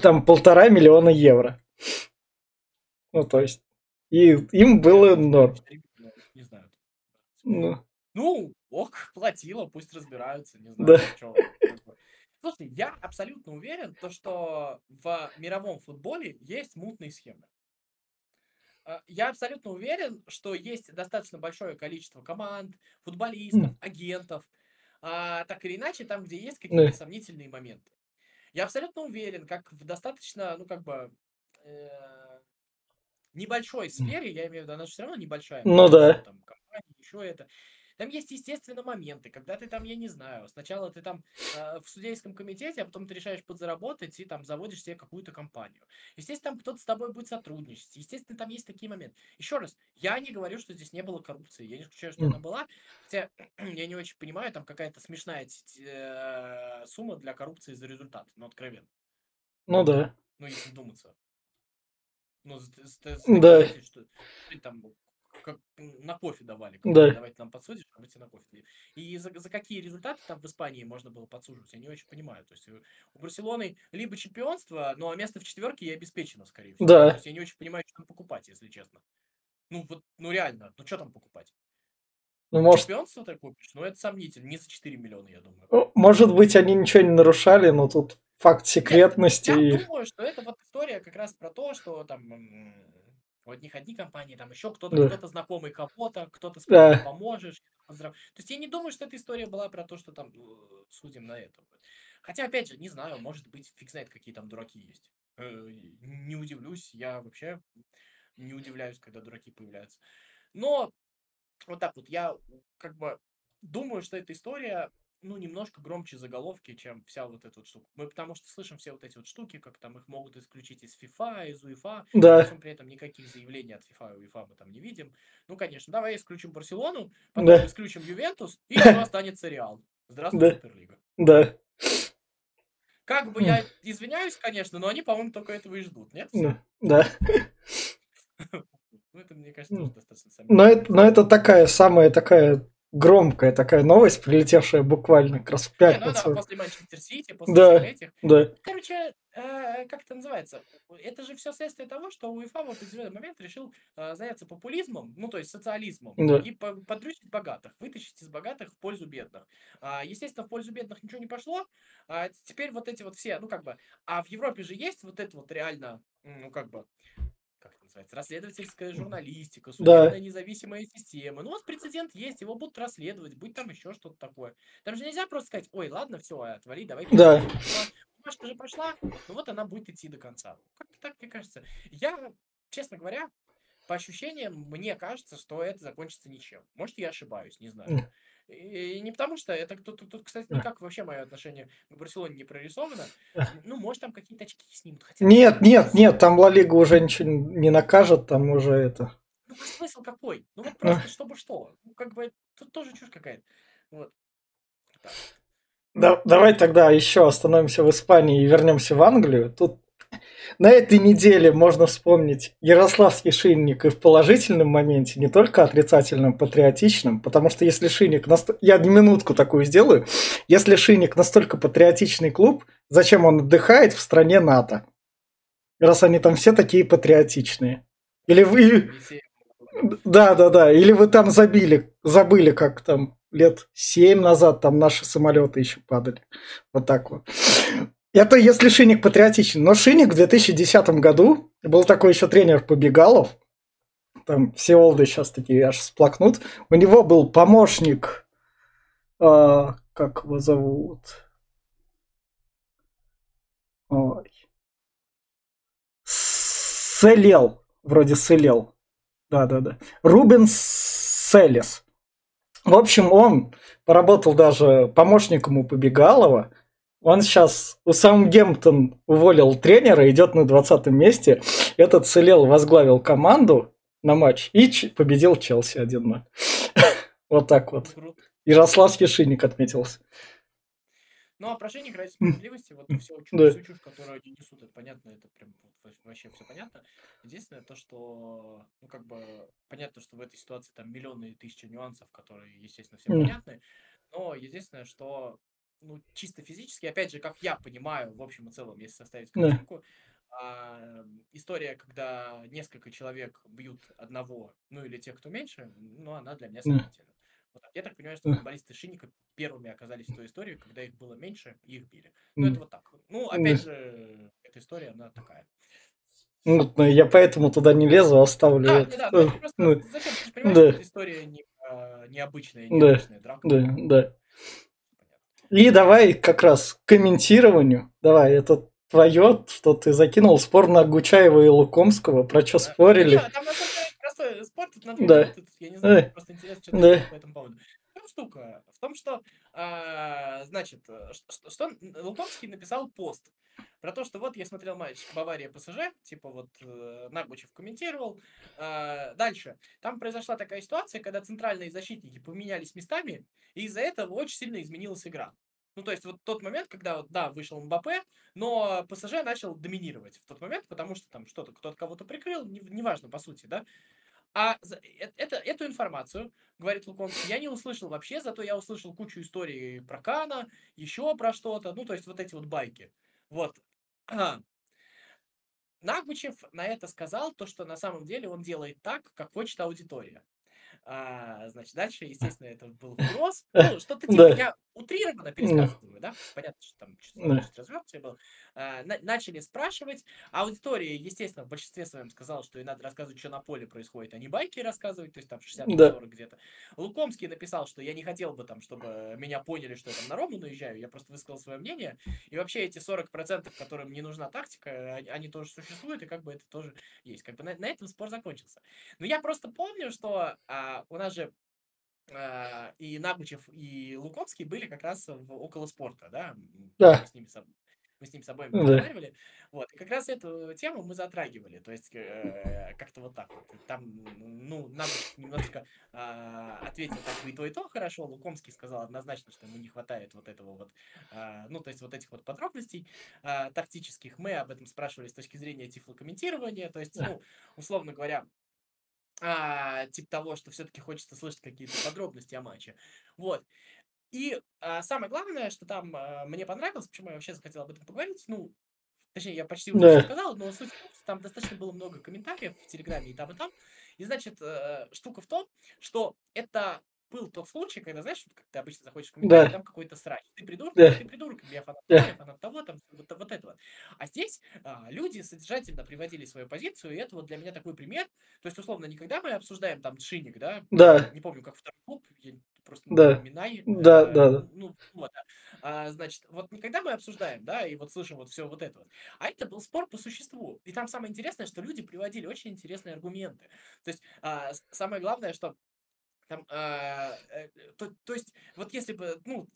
[SPEAKER 2] Там полтора миллиона евро. Ну, то есть, и им было норм.
[SPEAKER 3] Ну, ну ок, <laughs> платила, пусть разбираются, не знаю, да. что. Слушай, я абсолютно уверен, то, что в мировом футболе есть мутные схемы. А, я абсолютно уверен, что есть достаточно большое количество команд, футболистов, агентов, а, так или иначе, там, где есть какие-то да. сомнительные моменты. Я абсолютно уверен, как в достаточно, ну, как бы, э, небольшой сфере, я имею в виду, она же все равно небольшая.
[SPEAKER 2] Ну да.
[SPEAKER 3] Там, компания, еще это. Там есть, естественно, моменты, когда ты там, я не знаю, сначала ты там э, в судейском комитете, а потом ты решаешь подзаработать и там заводишь себе какую-то компанию. Естественно, там кто-то с тобой будет сотрудничать. Естественно, там есть такие моменты. Еще раз, я не говорю, что здесь не было коррупции. Я не исключаю, что она была. Хотя <clears throat> я не очень понимаю, там какая-то смешная э, сумма для коррупции за результат. Ну, откровенно.
[SPEAKER 2] Ну да.
[SPEAKER 3] Ну, если думаться. Ну,
[SPEAKER 2] да.
[SPEAKER 3] Что, там как на кофе давали.
[SPEAKER 2] Да.
[SPEAKER 3] Давайте нам подсудишь, а мы тебе на кофе. И за, за какие результаты там в Испании можно было подсуживать, я не очень понимаю. То есть э, у Барселоны либо чемпионство, ну а место в четверке и обеспечено, скорее всего.
[SPEAKER 2] Да.
[SPEAKER 3] То есть я не очень понимаю, что там покупать, если честно. Ну вот, ну реально, ну что там покупать?
[SPEAKER 2] Ну, может...
[SPEAKER 3] Чемпионство ты купишь, но это сомнительно, не за 4 миллиона, я думаю.
[SPEAKER 2] Ну, может быть, они ничего не нарушали, но тут факт секретности.
[SPEAKER 3] Я, я думаю, что это вот история как раз про то, что там у одних одни компании, там еще кто-то, да. кто-то знакомый кого-то, кто-то да. поможешь. Поздрав... То есть я не думаю, что эта история была про то, что там э, судим на это. Хотя, опять же, не знаю, может быть, фиг знает, какие там дураки есть. Э, не удивлюсь, я вообще не удивляюсь, когда дураки появляются. Но вот так вот, я как бы думаю, что эта история ну, немножко громче заголовки, чем вся вот эта вот штука. Мы потому что слышим все вот эти вот штуки, как там их могут исключить из FIFA, из УЕФА.
[SPEAKER 2] Да.
[SPEAKER 3] При этом никаких заявлений от FIFA и УЕФА мы там не видим. Ну, конечно, давай исключим Барселону, потом да. исключим Ювентус, и <laughs> все останется Реал. Здравствуй, да. Суперлига.
[SPEAKER 2] Да.
[SPEAKER 3] Как бы я <laughs> извиняюсь, конечно, но они, по-моему, только этого и ждут, нет?
[SPEAKER 2] Да. <laughs>
[SPEAKER 3] Ну, это, мне кажется, тоже достаточно
[SPEAKER 2] Но это, но это такая самая такая громкая такая новость, прилетевшая буквально как раз в пятницу.
[SPEAKER 3] Не, ну да, после Манчестер Сити, после
[SPEAKER 2] да, этих. Да.
[SPEAKER 3] Короче, э, как это называется? Это же все следствие того, что УЕФА в определенный момент решил э, заняться популизмом, ну то есть социализмом,
[SPEAKER 2] да.
[SPEAKER 3] и по подрючить богатых, вытащить из богатых в пользу бедных. А, естественно, в пользу бедных ничего не пошло. А теперь вот эти вот все, ну как бы, а в Европе же есть вот это вот реально, ну как бы, называется, расследовательская журналистика, судебная да. независимая система. Ну, у вас прецедент есть, его будут расследовать, будет там еще что-то такое. Там же нельзя просто сказать, ой, ладно, все, отвали, давай.
[SPEAKER 2] Да.
[SPEAKER 3] Бумажка же прошла, ну вот она будет идти до конца. Как-то так, мне кажется. Я, честно говоря, по ощущениям, мне кажется, что это закончится ничем. Может, я ошибаюсь, не знаю. И не потому что это тут, тут, кстати, никак вообще мое отношение к Барселоне не прорисовано. Ну, может, там какие-то очки снимут.
[SPEAKER 2] Хотя нет, нет, нет, там Ла Лига уже ничего не накажет, там уже это.
[SPEAKER 3] Ну, а смысл какой? Ну, вот просто чтобы что? Ну, как бы, тут тоже чушь какая-то. Вот.
[SPEAKER 2] Да, давай тогда еще остановимся в Испании и вернемся в Англию. Тут на этой неделе можно вспомнить Ярославский шинник и в положительном моменте, не только отрицательном, патриотичном, потому что если шинник... Наст... Я минутку такую сделаю. Если шинник настолько патриотичный клуб, зачем он отдыхает в стране НАТО? Раз они там все такие патриотичные. Или вы... Да, да, да. Или вы там забили, забыли, как там лет семь назад там наши самолеты еще падали. Вот так вот. Это если Шиник патриотичен. Но Шиник в 2010 году, был такой еще тренер Побегалов, там все олды сейчас такие аж сплакнут, у него был помощник, э, как его зовут? Ой. Селел, вроде Селел. Да-да-да. Рубен Селес. В общем, он поработал даже помощником у Побегалова, он сейчас у Саутгемптон уволил тренера, идет на 20 месте. Этот целел возглавил команду на матч и победил Челси 1-0. <laughs> Вот так вот. Ярославский шинник отметился.
[SPEAKER 3] Ну, а про ради справедливости, вот всю чушь, чушь, которую они несут, это понятно, это прям вообще все понятно. Единственное то, что, ну, как бы, понятно, что в этой ситуации там миллионы и тысячи нюансов, которые, естественно, все mm. понятны, но единственное, что ну, чисто физически, опять же, как я понимаю, в общем и целом, если составить картинку, а, история, когда несколько человек бьют одного, ну или те, кто меньше, ну, она для меня сомнительна. Вот Я так понимаю, что футболисты Шинника первыми оказались в той истории, когда их было меньше, и их били. Ну, это вот так. Ну, опять же, эта история, она такая.
[SPEAKER 2] Ну, я поэтому туда не лезу, оставлю. Да, да, да. Ну, просто, ну, зачем? Ты же понимаешь, да. что эта история не, а, необычная, необычная да, драка. Да, да. И давай как раз к комментированию. Давай, это твое, что ты закинул спор на Гучаева и Лукомского, про что спорили. Да, там простой спор, тут надо да. тут, я не знаю, да. просто интересно, что да. по этому поводу. В штука? В том, что, а, значит, что, что Лукомский написал пост про то, что вот я смотрел матч Бавария-ПСЖ, типа вот э, Нагучев комментировал. Э, дальше. Там произошла такая ситуация, когда центральные защитники поменялись местами, и из-за этого очень сильно изменилась игра. Ну, то есть, вот тот момент, когда, вот, да, вышел Мбаппе, но ПСЖ начал доминировать в тот момент, потому что там что-то, кто-то кого-то прикрыл, неважно, не по сути, да. А э, это, эту информацию, говорит Лукомский, я не услышал вообще, зато я услышал кучу историй про Кана, еще про что-то, ну, то есть, вот эти вот байки. Вот. А. Нагучев на это сказал то, что на самом деле он делает так, как хочет аудитория. А, значит, дальше, естественно, это был вопрос. Ну, что-то типа, я утрированно пересказываю, да? Понятно, что там что-то развернутое было. А, на, начали спрашивать. Аудитория, естественно, в большинстве своем сказала, что ей надо рассказывать, что на поле происходит, а не байки рассказывать, то есть там 60-40 да. где-то. Лукомский написал, что я не хотел бы там, чтобы меня поняли, что я там на Рому наезжаю, я просто высказал свое мнение. И вообще эти 40%, которым не нужна тактика, они, они тоже существуют, и как бы это тоже есть. Как бы на, на этом спор закончился. Но я просто помню, что а, у нас же а, и Нагучев, и Луковский были как раз в около спорта, да? Да. Мы с ними, мы с ними с обоими да. разговаривали. Вот. И как раз эту тему мы затрагивали. То есть, э, как-то вот так вот. Там, ну, Нагучев немножко э, ответил так бы и то, и то хорошо. Лукомский сказал однозначно, что ему не хватает вот этого вот, э, ну, то есть вот этих вот подробностей э, тактических. Мы об этом спрашивали с точки зрения тифлокомментирования. То есть, ну, условно говоря, а, типа того, что все-таки хочется слышать какие-то подробности о матче. Вот. И а, самое главное, что там а, мне понравилось, почему я вообще захотел об этом поговорить, ну, точнее, я почти уже да. сказал, но суть в том, что там достаточно было много комментариев в Телеграме и там, и там. И, значит, э, штука в том, что это был тот случай, когда, знаешь, вот, как ты обычно заходишь в комментарий, да. там какой-то срач. Ты придурок, да. ты придурок, я фанат да. я фанат того, там, вот, вот этого. А здесь а, люди содержательно приводили свою позицию, и это вот для меня такой пример. То есть, условно, никогда мы обсуждаем там шиник, да? Да.
[SPEAKER 3] Не помню, как второй клуб, я просто
[SPEAKER 2] да.
[SPEAKER 3] Минай.
[SPEAKER 2] Да, э, да.
[SPEAKER 3] Ну, вот, да. А, значит, вот никогда мы обсуждаем, да, и вот слышим вот все вот это вот. А это был спор по существу. И там самое интересное, что люди приводили очень интересные аргументы. То есть, а, самое главное, что там, а, э, то, то есть, вот если бы, ну,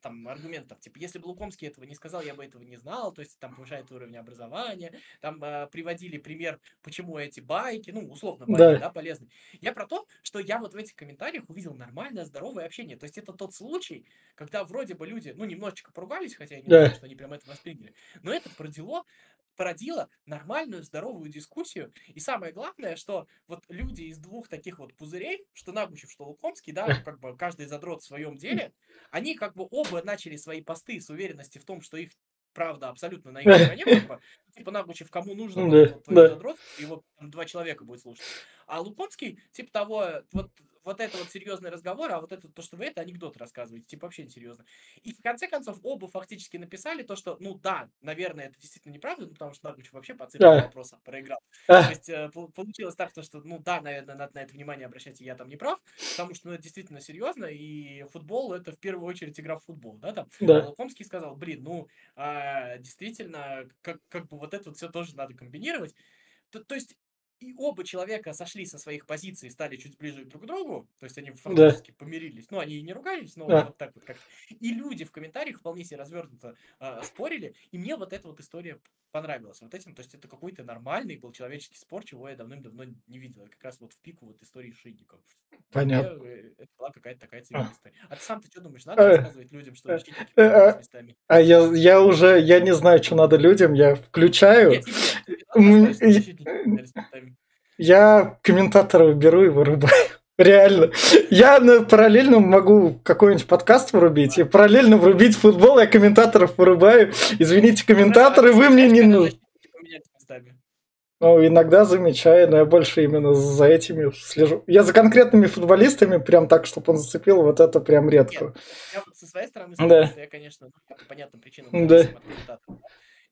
[SPEAKER 3] там, аргументов, типа, если бы Лукомский этого не сказал, я бы этого не знал, то есть, там, повышает уровень образования, там, а, приводили пример, почему эти байки, ну, условно, байки, да. да, полезны. Я про то, что я вот в этих комментариях увидел нормальное, здоровое общение, то есть, это тот случай, когда вроде бы люди, ну, немножечко поругались, хотя я не да. думаю, что они прям это восприняли, но это продело породило нормальную, здоровую дискуссию. И самое главное, что вот люди из двух таких вот пузырей, что Нагучев, что Лукомский, да, как бы каждый задрот в своем деле, они как бы оба начали свои посты с уверенности в том, что их правда абсолютно на их стороне, как бы, типа Нагучев, кому нужно вот, вот, твой задрот, его там, два человека будет слушать. А Лукомский, типа того, вот вот это вот серьезный разговор, а вот это то, что вы это анекдот рассказываете, типа вообще не серьезно. И в конце концов оба фактически написали то, что, ну да, наверное, это действительно неправда, ну, потому что Нагучев вообще по цифрам да. вопроса проиграл. А. То есть э, получилось так, то, что, ну да, наверное, надо на это внимание обращать, и я там не прав, потому что ну, это действительно серьезно, и футбол это в первую очередь игра в футбол, да, там. Да. Лукомский сказал, блин, ну, э, действительно, как, как бы вот это вот все тоже надо комбинировать. То, то есть и оба человека сошли со своих позиций и стали чуть ближе друг к другу, то есть они фактически да. помирились, ну, они и не ругались, но да. вот так вот как-то. И люди в комментариях вполне себе развернуто э, спорили, и мне вот эта вот история понравилась вот этим, то есть это какой-то нормальный был человеческий спор, чего я давным-давно не видел, как раз вот в пику вот истории шийников.
[SPEAKER 2] Понятно.
[SPEAKER 3] Э, это была какая-то такая цивильная история. А ты сам-то что думаешь, надо э, рассказывать людям, что
[SPEAKER 2] э, а, местами? А я, я уже, я не знаю, что надо людям, я включаю. Тебе, я комментаторов беру и вырубаю. <laughs> Реально. Я параллельно могу какой-нибудь подкаст вырубить, и параллельно врубить футбол, я комментаторов вырубаю. Извините, комментаторы, вы мне не нужны. Ну, иногда замечаю, но я больше именно за этими слежу. Я за конкретными футболистами прям так, чтобы он зацепил, вот это прям редко. Нет,
[SPEAKER 3] я вот со своей стороны, да. я, конечно, ну, по понятным причинам да.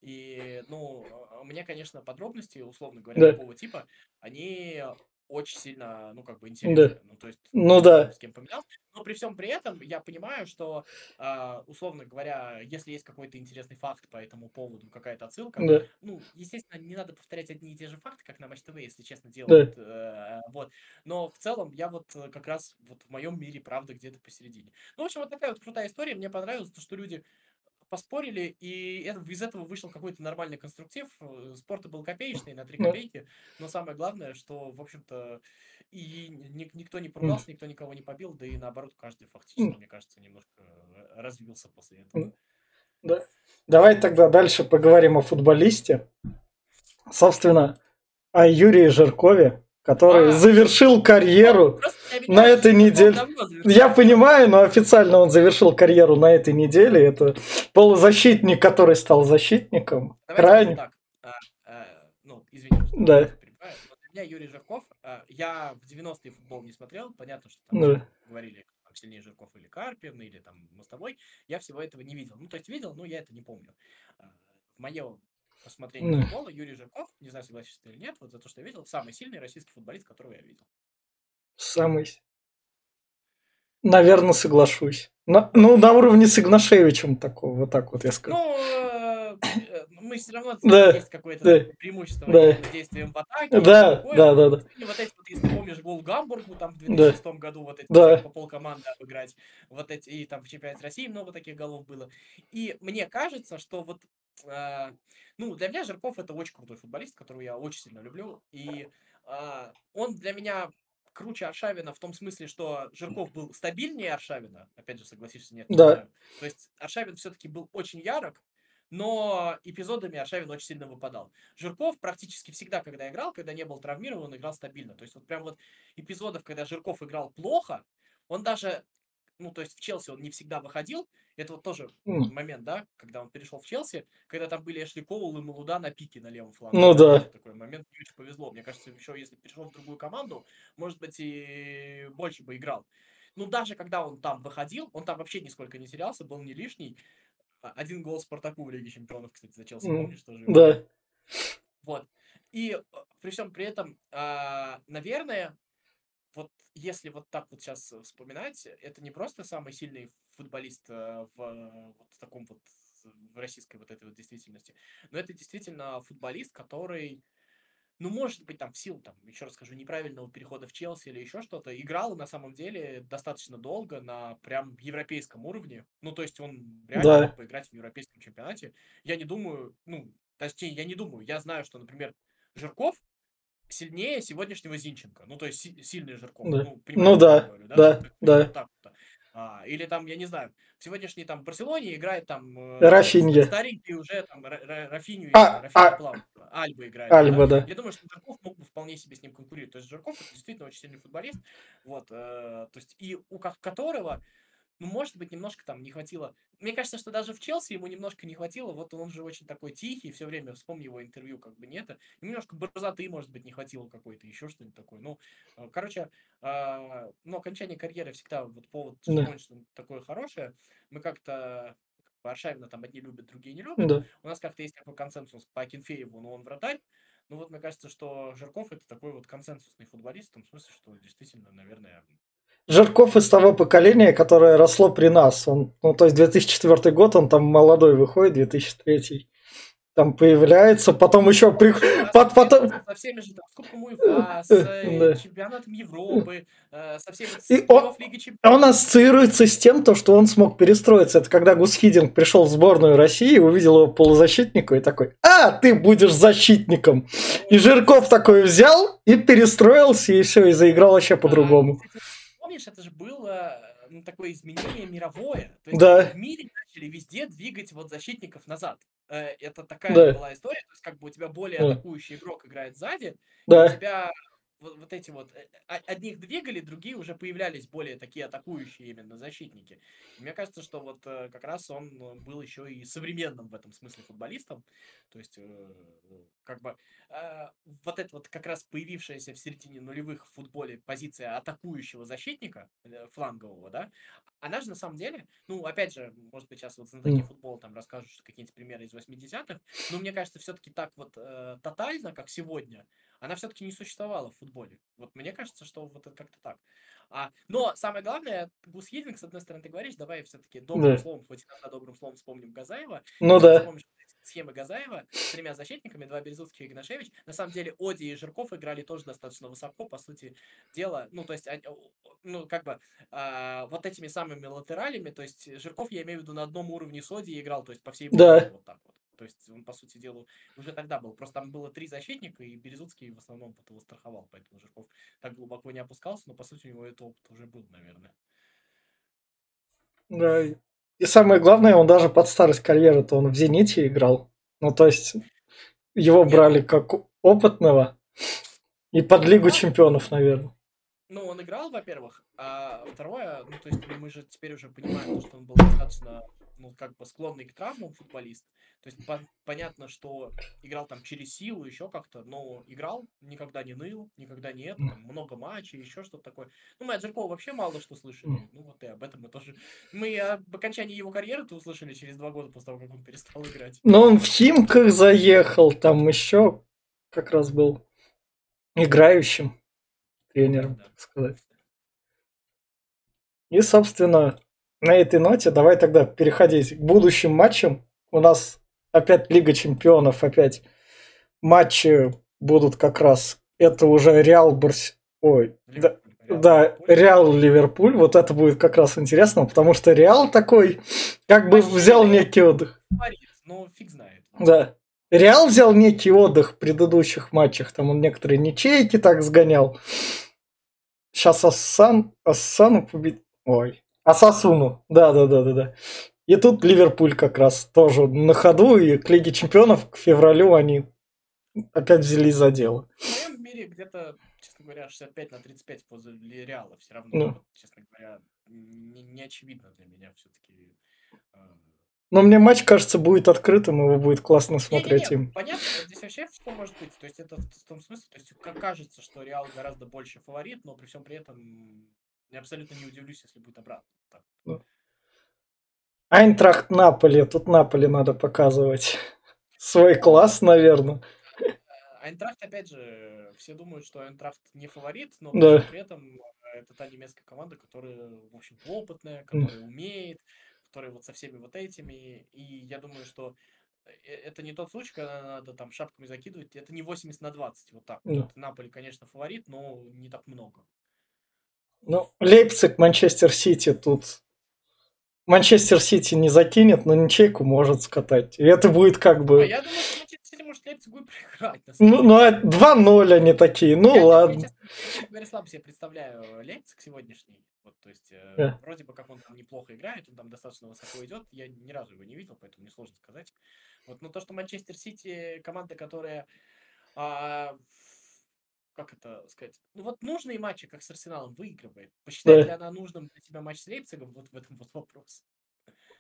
[SPEAKER 3] И, ну, а, мне, конечно, подробности, условно говоря, да. такого типа, они очень сильно, ну, как бы интересны. Да. Ну, то есть,
[SPEAKER 2] ну, да.
[SPEAKER 3] с кем поменялся. Но при всем при этом я понимаю, что, э, условно говоря, если есть какой-то интересный факт по этому поводу, какая-то отсылка, да. ну, естественно, не надо повторять одни и те же факты, как на Матч ТВ, если честно, делают. Да. Э, вот. Но в целом я вот как раз вот в моем мире, правда, где-то посередине. Ну, в общем, вот такая вот крутая история. Мне понравилось то, что люди поспорили, и это, из этого вышел какой-то нормальный конструктив. Э, спорт был копеечный, на 3 копейки, но самое главное, что, в общем-то, и ни, никто не поругался, никто никого не побил, да и наоборот, каждый фактически, мне кажется, немножко э, развился после этого.
[SPEAKER 2] Да. Давай тогда дальше поговорим о футболисте. Собственно, о Юрии Жиркове, который а, завершил карьеру на этой неделе. Я понимаю, но официально он завершил карьеру на этой неделе. Это полузащитник, который стал защитником. Крайне. Так. А,
[SPEAKER 3] а, ну, извините,
[SPEAKER 2] да.
[SPEAKER 3] для меня Юрий Жирков, а, я в 90-е футбол не смотрел, понятно, что там да. говорили, там, сильнее Жирков или Карпин, или там Мостовой, я всего этого не видел. Ну, то есть видел, но я это не помню. В мое посмотрения mm. футбола Юрий Жирков, не знаю, согласишься ты или нет, вот за то, что я видел, самый сильный российский футболист, которого я видел.
[SPEAKER 2] Самый. Наверное, соглашусь. На, ну, на уровне с Игнашевичем такого, вот так вот я скажу.
[SPEAKER 3] Ну, э, э, мы все равно да, есть какое-то да, преимущество да, действием в атаке.
[SPEAKER 2] Да, да, да, да.
[SPEAKER 3] И вот эти вот, если помнишь, гол Гамбургу там в 2006 да. году, вот эти
[SPEAKER 2] да.
[SPEAKER 3] по полкоманды обыграть, вот эти, и там в чемпионате России много таких голов было. И мне кажется, что вот э, ну, для меня Жирков это очень крутой футболист, которого я очень сильно люблю. И э, он для меня круче Аршавина в том смысле, что Жирков был стабильнее Аршавина. Опять же, согласишься, нет?
[SPEAKER 2] Да.
[SPEAKER 3] То есть Аршавин все-таки был очень ярок, но эпизодами Аршавин очень сильно выпадал. Жирков практически всегда, когда играл, когда не был травмирован, играл стабильно. То есть вот прям вот эпизодов, когда Жирков играл плохо, он даже ну, то есть в Челси он не всегда выходил. Это вот тоже mm. момент, да, когда он перешел в Челси, когда там были Эшли Коул и Малуда на пике на левом фланге.
[SPEAKER 2] Ну да.
[SPEAKER 3] Такой момент, мне очень повезло. Мне кажется, еще если перешел в другую команду, может быть, и больше бы играл. Ну, даже когда он там выходил, он там вообще нисколько не терялся, был не лишний. А, один гол Спартаку в Лиге Чемпионов, кстати, за Челси, mm. помнишь, тоже?
[SPEAKER 2] Да.
[SPEAKER 3] Вот. И э, при всем при этом, а, наверное, вот если вот так вот сейчас вспоминать, это не просто самый сильный футболист э, в вот таком вот в российской вот этой вот действительности, но это действительно футболист, который, ну, может быть, там в силу, там, еще раз скажу, неправильного перехода в Челси или еще что-то, играл на самом деле достаточно долго на прям европейском уровне. Ну, то есть он реально да. мог поиграть в европейском чемпионате. Я не думаю, ну, точнее, я не думаю, я знаю, что, например, Жирков сильнее сегодняшнего Зинченко. Ну, то есть си- сильный Жирков.
[SPEAKER 2] Да. Ну, ну да, говорю, да, да. да. Вот так
[SPEAKER 3] вот. А, или там, я не знаю, в сегодняшней там Барселоне играет там э,
[SPEAKER 2] Рафинья.
[SPEAKER 3] старенький уже там Ра- Ра- Рафинью,
[SPEAKER 2] А,
[SPEAKER 3] Рафинью
[SPEAKER 2] а-
[SPEAKER 3] Плау, Альба играет.
[SPEAKER 2] Альба, да.
[SPEAKER 3] Я думаю, что Жирков мог бы вполне себе с ним конкурировать. То есть Жирков это действительно очень сильный футболист, вот, э, то есть и у ко- которого, ну, может быть, немножко там не хватило. Мне кажется, что даже в Челси ему немножко не хватило. Вот он же очень такой тихий, все время вспомни его интервью, как бы нет. Немножко борзоты, может быть, не хватило какой-то, еще что-нибудь такое. Ну, э, короче, а, ну, окончание карьеры всегда вот повод вспомнить, что такое хорошее. Мы как-то Аршавина там одни любят, другие не любят.
[SPEAKER 2] Да.
[SPEAKER 3] У нас как-то есть такой консенсус по Акинфееву, но он вратарь. Ну вот мне кажется, что Жирков это такой вот консенсусный футболист, в том смысле, что действительно, наверное,
[SPEAKER 2] Жирков из того поколения, которое росло при нас. Он, ну, то есть 2004 год, он там молодой выходит, 2003 там появляется, потом еще при... пот- потом...
[SPEAKER 3] со всеми же там, с Кубком УЕФА, с
[SPEAKER 2] Да.
[SPEAKER 3] чемпионатом Европы, э, со всеми
[SPEAKER 2] И он- Он ассоциируется с тем, то, что он смог перестроиться. Это когда Гус Хидинг пришел в сборную России, увидел его полузащитника и такой, а, ты будешь защитником. И Жирков такой взял и перестроился, и все, и заиграл вообще по-другому.
[SPEAKER 3] А, Помнишь, это же было ну, такое изменение мировое. То есть
[SPEAKER 2] Да.
[SPEAKER 3] в мире начали везде двигать вот защитников назад. Э, Это такая
[SPEAKER 2] Да.
[SPEAKER 3] была история. То есть как бы у тебя более атакующий игрок играет сзади, у
[SPEAKER 2] Да,
[SPEAKER 3] тебя вот, вот эти вот э, а- одних двигали, другие уже появлялись более такие атакующие именно защитники. И мне кажется, что вот э, как раз он э, был еще и современным в этом смысле футболистом. То есть как бы э, вот это вот как раз появившаяся в середине нулевых в футболе позиция атакующего защитника флангового, да, она же на самом деле, ну опять же, может быть сейчас вот знатоки футбола там расскажут какие-нибудь примеры из 80-х, но мне кажется все-таки так вот тотально, как сегодня, она все-таки не существовала в футболе. Вот мне кажется, что вот это как-то так. А, но самое главное, Гус Хидинг, с одной стороны, ты говоришь, давай все-таки добрым
[SPEAKER 2] Да.
[SPEAKER 3] словом, хоть иногда добрым словом вспомним Газаева.
[SPEAKER 2] ну да.
[SPEAKER 3] схемы Газаева с тремя защитниками, два Березутских и Игнашевич. На самом деле Оди и Жирков играли тоже достаточно высоко, по сути дела. Ну, то есть, они, ну, как бы, а, вот этими самыми латералями, то есть Жирков, я имею в виду, на одном уровне с Оди играл, то есть по всей
[SPEAKER 2] Да.
[SPEAKER 3] Вот так вот. То есть он, по сути дела, уже тогда был. Просто там было три защитника, и Березутский в основном вот его страховал, поэтому Жирков так глубоко не опускался, но, по сути, у него этот опыт уже был, наверное.
[SPEAKER 2] Да. И самое главное, он даже под старость карьеры-то он в «Зените» играл. Ну, то есть, его брали
[SPEAKER 3] ну-
[SPEAKER 2] как опытного. И под Лигу
[SPEAKER 3] Да.
[SPEAKER 2] чемпионов, наверное.
[SPEAKER 3] Ну, он играл, во-первых, а второе, ну, то есть ну, мы же теперь уже понимаем, то, что он был достаточно, ну, как бы склонный к травмам футболист. То есть пон- понятно, что играл там через силу, еще как-то, но играл, никогда не ныл, никогда не это, там, много матчей, еще что-то такое. Ну, мы от Жиркова вообще мало что слышали. Ну, вот и об этом мы тоже... Мы об окончании его карьеры-то услышали через два года после того, как он перестал играть.
[SPEAKER 2] Но он в Химках заехал, там еще как раз был играющим тренером,
[SPEAKER 3] Да.
[SPEAKER 2] так сказать. И, собственно, на этой ноте давай тогда переходить к будущим матчам. У нас опять Лига Чемпионов, опять матчи будут как раз. Это уже Реал Барс... Ой, да, да. Реал Ливерпуль. Вот это будет как раз интересно, потому что Реал такой как бы взял некий отдых.
[SPEAKER 3] Ну, фиг знает.
[SPEAKER 2] Да. Реал взял некий отдых в предыдущих матчах. Там он некоторые ничейки так сгонял. Сейчас Ассан, Ассану победил. Ой. Асасуну. Да, да, да, да, да. И тут Ливерпуль как раз тоже на ходу. И к Лиге Чемпионов к февралю они опять взялись за дело.
[SPEAKER 3] В моем мире где-то, честно говоря, 65 на 35 возле Реала все равно,
[SPEAKER 2] Ну.
[SPEAKER 3] вот, честно говоря, не, не очевидно для меня все-таки.
[SPEAKER 2] Но мне матч, кажется, будет открытым, его будет классно смотреть им.
[SPEAKER 3] понятно, здесь вообще что может быть, то есть это в, в том смысле, то есть как кажется, что Реал гораздо больше фаворит, но при всем при этом я абсолютно не удивлюсь, если будет обратно. Так.
[SPEAKER 2] Айнтрахт Наполи. Тут Наполи надо показывать. <laughs> Свой класс, наверное.
[SPEAKER 3] Э, Айнтрахт, опять же, все думают, что Айнтрахт не фаворит, но
[SPEAKER 2] Да.
[SPEAKER 3] при этом э, это та немецкая команда, которая, в общем-то, опытная, которая умеет, которая вот со всеми вот этими. И я думаю, что э, это не тот случай, когда надо там шапками закидывать. Это не 80 на 20, вот так.
[SPEAKER 2] Да.
[SPEAKER 3] Вот. Наполи, конечно, фаворит, но не так много.
[SPEAKER 2] Ну, Лейпциг, Манчестер Сити тут. Манчестер Сити не закинет, но ничейку может скатать. И это будет как
[SPEAKER 3] А
[SPEAKER 2] бы...
[SPEAKER 3] я думаю, что Манчестер Сити может Лейпцигу и проиграть.
[SPEAKER 2] Ну, ну, а 2-0 они такие. Ну,
[SPEAKER 3] Я,
[SPEAKER 2] ладно.
[SPEAKER 3] честно, честно говоря, слабо себе представляю Лейпциг сегодняшний. Вот, то есть, э,
[SPEAKER 2] Да.
[SPEAKER 3] вроде бы как он там неплохо играет, он там достаточно высоко идет. Я ни разу его не видел, поэтому мне сложно сказать. Вот, но то, что Манчестер Сити команда, которая а, как это сказать? Ну вот нужные матчи, как с Арсеналом, выигрывает. Посчитает
[SPEAKER 2] Да.
[SPEAKER 3] ли она нужным для тебя матч с Лейпцигом? Вот в этом вот вопрос.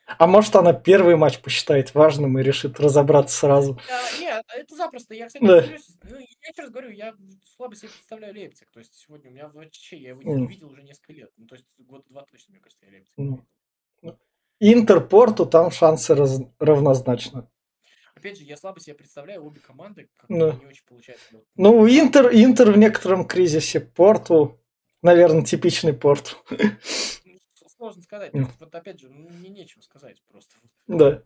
[SPEAKER 2] А может она первый матч посчитает важным и решит разобраться сразу.
[SPEAKER 3] А, нет, это запросто. Я, кстати,
[SPEAKER 2] Да.
[SPEAKER 3] ну, я еще раз говорю, я слабо себе представляю Лейпциг. То есть сегодня у меня вообще, я его не,
[SPEAKER 2] М.
[SPEAKER 3] видел уже несколько лет. Ну, то есть года два точно, мне кажется, я Лейпциг
[SPEAKER 2] Порту там шансы раз- равнозначны.
[SPEAKER 3] Опять же, я слабо себе представляю обе команды, как
[SPEAKER 2] Да.
[SPEAKER 3] не очень получается.
[SPEAKER 2] Ну, Интер, Интер в некотором кризисе. Порту, наверное, типичный Порту.
[SPEAKER 3] ну, сложно сказать. Есть, вот опять же, мне нечем сказать просто.
[SPEAKER 2] Да.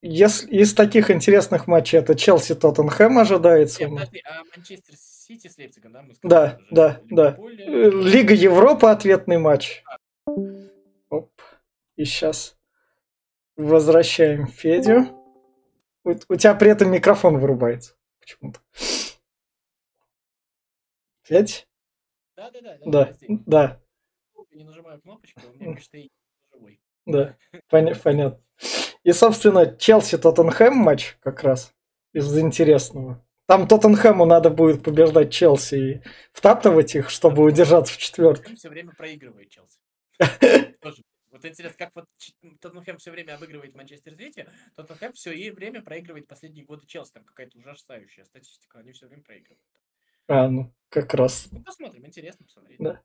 [SPEAKER 2] Если из таких интересных матчей это Челси Тоттенхэм ожидается.
[SPEAKER 3] Нет, подожди, а Манчестер Сити с Лейпцигом, да? Мы
[SPEAKER 2] Да,
[SPEAKER 3] сказали уже.
[SPEAKER 2] да, да.
[SPEAKER 3] Ливерпуль,
[SPEAKER 2] Э, Лига Европы ответный матч. Оп. И сейчас возвращаем Федю. У, у тебя при этом микрофон вырубается. Почему-то. Федь?
[SPEAKER 3] Да, да, да,
[SPEAKER 2] Да, да,
[SPEAKER 3] Не нажимаю кнопочку, у меня пишет «Эй, живой».
[SPEAKER 2] да. Поня- понятно. И, собственно, Челси-Тоттенхэм матч как раз из интересного. Там Тоттенхэму надо будет побеждать Челси и втаптывать их, чтобы удержаться в четверке.
[SPEAKER 3] Он все время проигрывает Челси. <laughs> Вот интересно, как вот Тоттенхэм все время обыгрывает Манчестер Сити, Тоттенхэм все и время проигрывает последние годы Челси. Там какая-то ужасающая статистика, они все время проигрывают.
[SPEAKER 2] А, ну, как раз.
[SPEAKER 3] Ну, посмотрим, интересно посмотреть.
[SPEAKER 2] Да.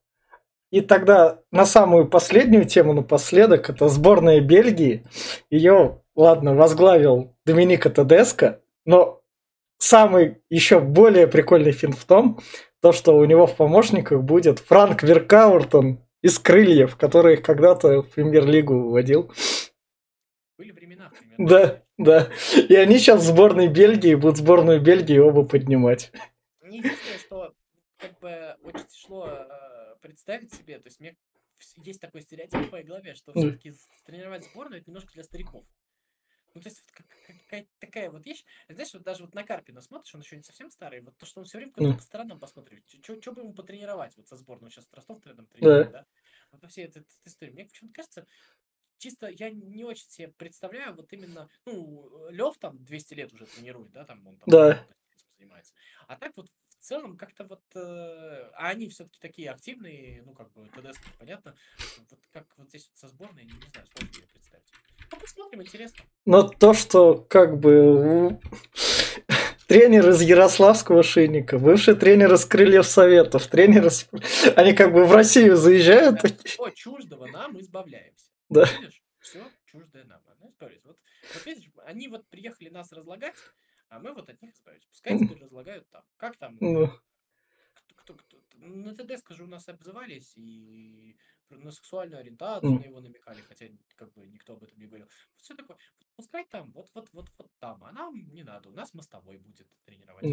[SPEAKER 2] И тогда на самую последнюю тему напоследок, это сборная Бельгии. Ее, ладно, возглавил Доминика Тедеско, но самый еще более прикольный фин в том, то, что у него в помощниках будет Франк Веркауртон из Крыльев, который их когда-то в премьер-лигу выводил.
[SPEAKER 3] Были времена, примерно.
[SPEAKER 2] Да, да. И они сейчас в сборной Бельгии будут сборную Бельгии оба поднимать.
[SPEAKER 3] Единственное, что как бы очень тяжело э, представить себе, то есть мне есть такой стереотип в моей голове, что все-таки тренировать сборную это немножко для стариков. Ну, то есть вот как- как- какая-то такая вот вещь. Знаешь, вот даже вот на Карпина смотришь, он еще не совсем старый, вот то, что он все время куда-то
[SPEAKER 2] Мгм.
[SPEAKER 3] по сторонам посмотрит. Что бы ему потренировать вот со сборной? Сейчас Ростов рядом тренирует, да? Вот во всей этой, этой истории. Мне почему-то кажется, чисто я не очень себе представляю вот именно, ну, Лев там 200 лет уже тренирует, да, там он там
[SPEAKER 2] Да.
[SPEAKER 3] занимается. А так вот в целом как-то вот, э, а они все-таки такие активные, ну, как бы, ТДС, понятно, вот как вот здесь вот со сборной, не знаю, сложно себе представить. Ну, посмотрим, интересно.
[SPEAKER 2] Но то, что как бы у- <laughs> тренер из Ярославского шинника, бывший тренер из Крыльев Советов, тренер из... <laughs> Они как бы в Россию заезжают.
[SPEAKER 3] От всего чуждого нам избавляемся.
[SPEAKER 2] Да.
[SPEAKER 3] Видишь? Все чуждое нам. Она избавляется. Вот, вот видишь, они вот приехали нас разлагать, а мы вот от них избавились. Пускай теперь разлагают там. Как там?
[SPEAKER 2] Ну,
[SPEAKER 3] кто, кто, кто- на ТД, скажу, нас обзывались и на сексуальную ориентацию на его намекали, хотя как бы никто об этом не говорил. Все такое. Вот пускай там, вот, вот, вот, вот там, а нам не надо, у нас мостовой будет тренировать.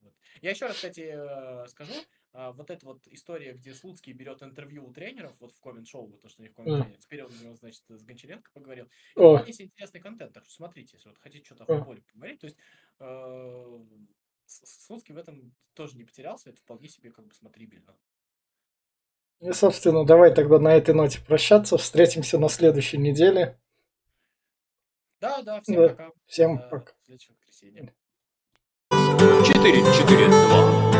[SPEAKER 2] ну,
[SPEAKER 3] Я еще раз, кстати, э, скажу, а, вот эта вот история, где Слуцкий берет интервью у тренеров, вот в коммент-шоу, вот то, что у них коммент
[SPEAKER 2] Мгм.
[SPEAKER 3] теперь он него, значит, с Гончаренко поговорил. И
[SPEAKER 2] О.
[SPEAKER 3] себе интересный контент, так что смотрите, если вот хотите что-то о
[SPEAKER 2] О.
[SPEAKER 3] футболе поговорить, то есть э, Слуцкий в этом тоже не потерялся, это вполне себе как бы смотрибельно.
[SPEAKER 2] И, собственно, давай тогда на этой ноте прощаться. Встретимся на следующей неделе.
[SPEAKER 3] Да, да, всем
[SPEAKER 2] Да.
[SPEAKER 3] пока.
[SPEAKER 2] Всем
[SPEAKER 3] До
[SPEAKER 2] пока.
[SPEAKER 3] следующего воскресенья.
[SPEAKER 1] 4-4-2.